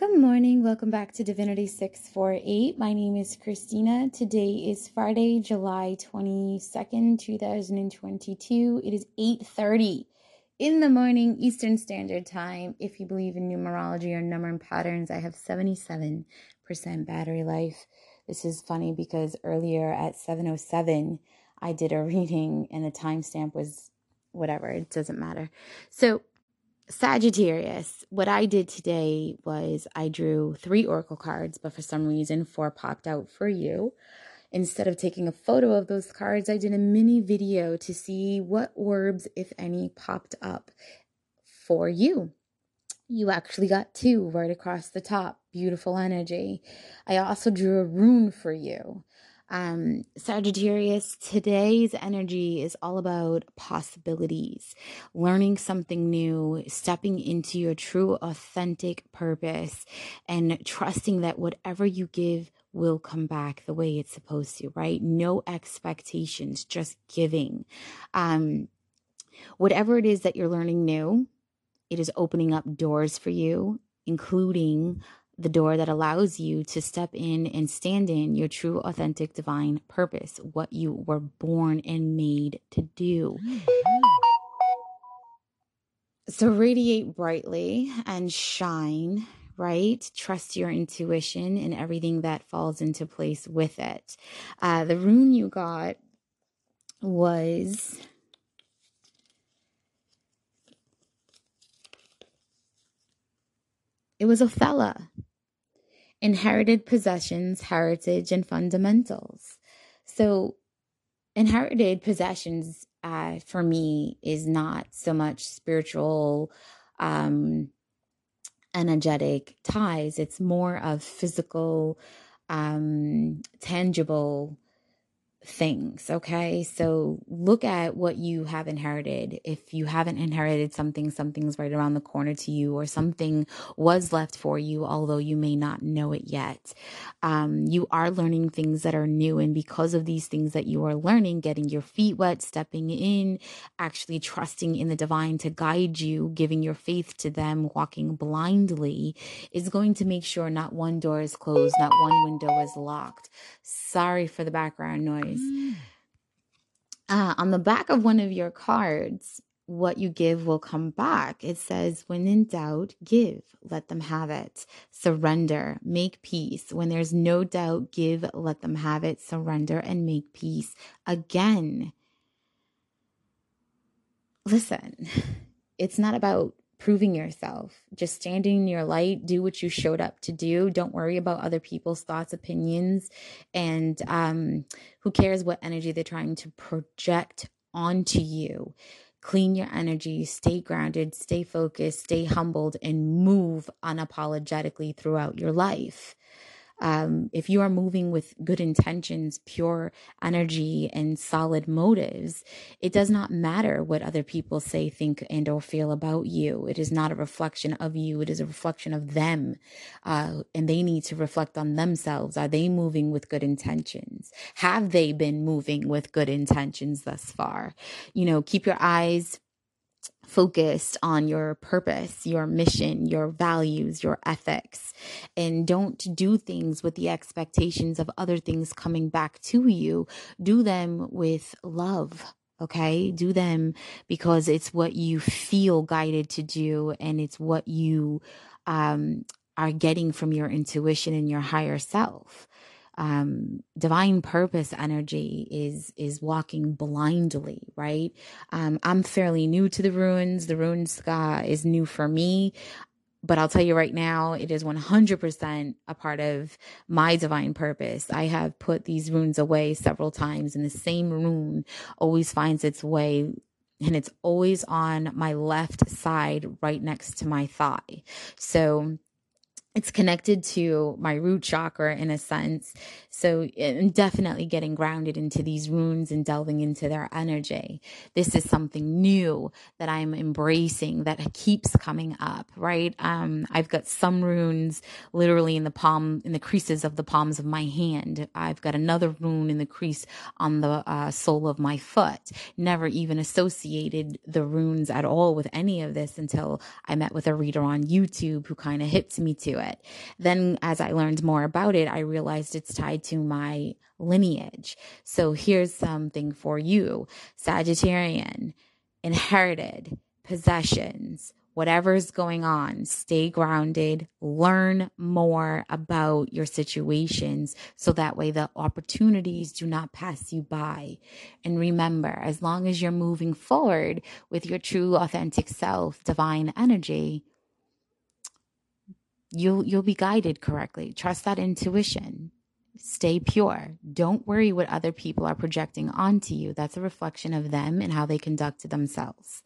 Good morning. Welcome back to Divinity 648. My name is Christina. Today is Friday, July 22nd, 2022. It is 8:30 in the morning Eastern Standard Time. If you believe in numerology or number and patterns, I have 77% battery life. This is funny because earlier at 7:07 I did a reading and the timestamp was whatever, it doesn't matter. So, Sagittarius, what I did today was I drew three oracle cards, but for some reason, four popped out for you. Instead of taking a photo of those cards, I did a mini video to see what orbs, if any, popped up for you. You actually got two right across the top. Beautiful energy. I also drew a rune for you. Um, Sagittarius, today's energy is all about possibilities, learning something new, stepping into your true, authentic purpose, and trusting that whatever you give will come back the way it's supposed to, right? No expectations, just giving. Um, whatever it is that you're learning new, it is opening up doors for you, including the door that allows you to step in and stand in your true, authentic, divine purpose, what you were born and made to do. So radiate brightly and shine, right? Trust your intuition and everything that falls into place with it. Uh, the rune you got was. It was Othala inherited possessions, heritage, and fundamentals. So, inherited possessions uh, for me is not so much spiritual, um, energetic ties, it's more of physical, um, tangible things. Okay. So look at what you have inherited. If you haven't inherited something, something's right around the corner to you, or something was left for you, although you may not know it yet. Um, you are learning things that are new. And because of these things that you are learning, getting your feet wet, stepping in, actually trusting in the divine to guide you, giving your faith to them, walking blindly is going to make sure not one door is closed, not one window is locked. Sorry for the background noise Mm. Uh, on the back of one of your cards, what you give will come back. It says, when in doubt, give, let them have it. Surrender, make peace. When there's no doubt, give, let them have it. Surrender and make peace. Again, listen, it's not about proving yourself, just standing in your light, do what you showed up to do. Don't worry about other people's thoughts, opinions, and um, who cares what energy they're trying to project onto you. Clean your energy, stay grounded, stay focused, stay humbled, and move unapologetically throughout your life um, if you are moving with good intentions, pure energy, and solid motives, it does not matter what other people say, think, and or feel about you. It is not a reflection of you. It is a reflection of them, uh, and they need to reflect on themselves. Are they moving with good intentions? Have they been moving with good intentions thus far? You know, keep your eyes focused on your purpose, your mission, your values, your ethics, and don't do things with the expectations of other things coming back to you. Do them with love. Okay. Do them because it's what you feel guided to do and it's what you um, are getting from your intuition and your higher self um, divine purpose energy is is walking blindly, right? Um, I'm fairly new to the runes. The rune ska is new for me. But I'll tell you right now, it is 100% a part of my divine purpose. I have put these runes away several times, and the same rune always finds its way and it's always on my left side right next to my thigh. So it's connected to my root chakra in a sense. So I'm definitely getting grounded into these runes and delving into their energy. This is something new that I'm embracing that keeps coming up, right? Um, I've got some runes literally in the palm, in the creases of the palms of my hand. I've got another rune in the crease on the uh, sole of my foot. Never even associated the runes at all with any of this until I met with a reader on YouTube who kind of hipped me to it. Then, as I learned more about it, I realized it's tied to my lineage. So, here's something for you Sagittarian, inherited, possessions, whatever's going on, stay grounded, learn more about your situations so that way the opportunities do not pass you by. And remember, as long as you're moving forward with your true authentic self, divine energy, you'll you'll be guided correctly. Trust that intuition. Stay pure. Don't worry what other people are projecting onto you. That's a reflection of them and how they conduct themselves.